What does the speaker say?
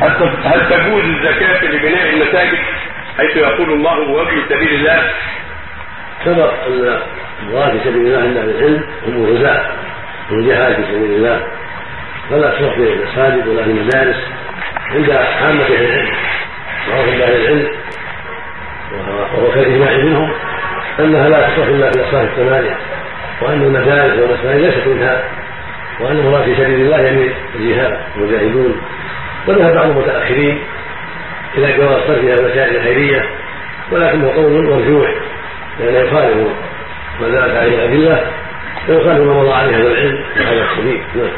هل هل تجوز الزكاة لبناء المساجد حيث يقول الله وابن سبيل الله؟ سبق أن المراد في سبيل الله عند أهل العلم هم الغزاة والجهاد في سبيل الله. فلا تصرف في المساجد ولا في المدارس عند عامة أهل العلم معروف عند أهل العلم وهو كالإجماع منهم أنها لا تصرف إلا في الأصناف الثمانية وأن المدارس والمساجد ليست منها وأن المراد في سبيل الله يعني الجهاد المجاهدون وذهب بعض المتأخرين إلى جواز صرفها المسائل الخيرية ولكنه قول مرجوح لأنه يخالف ما دلت عليه الأدلة ويخالف ما مضى عليه هذا العلم وهذا السبيل نعم.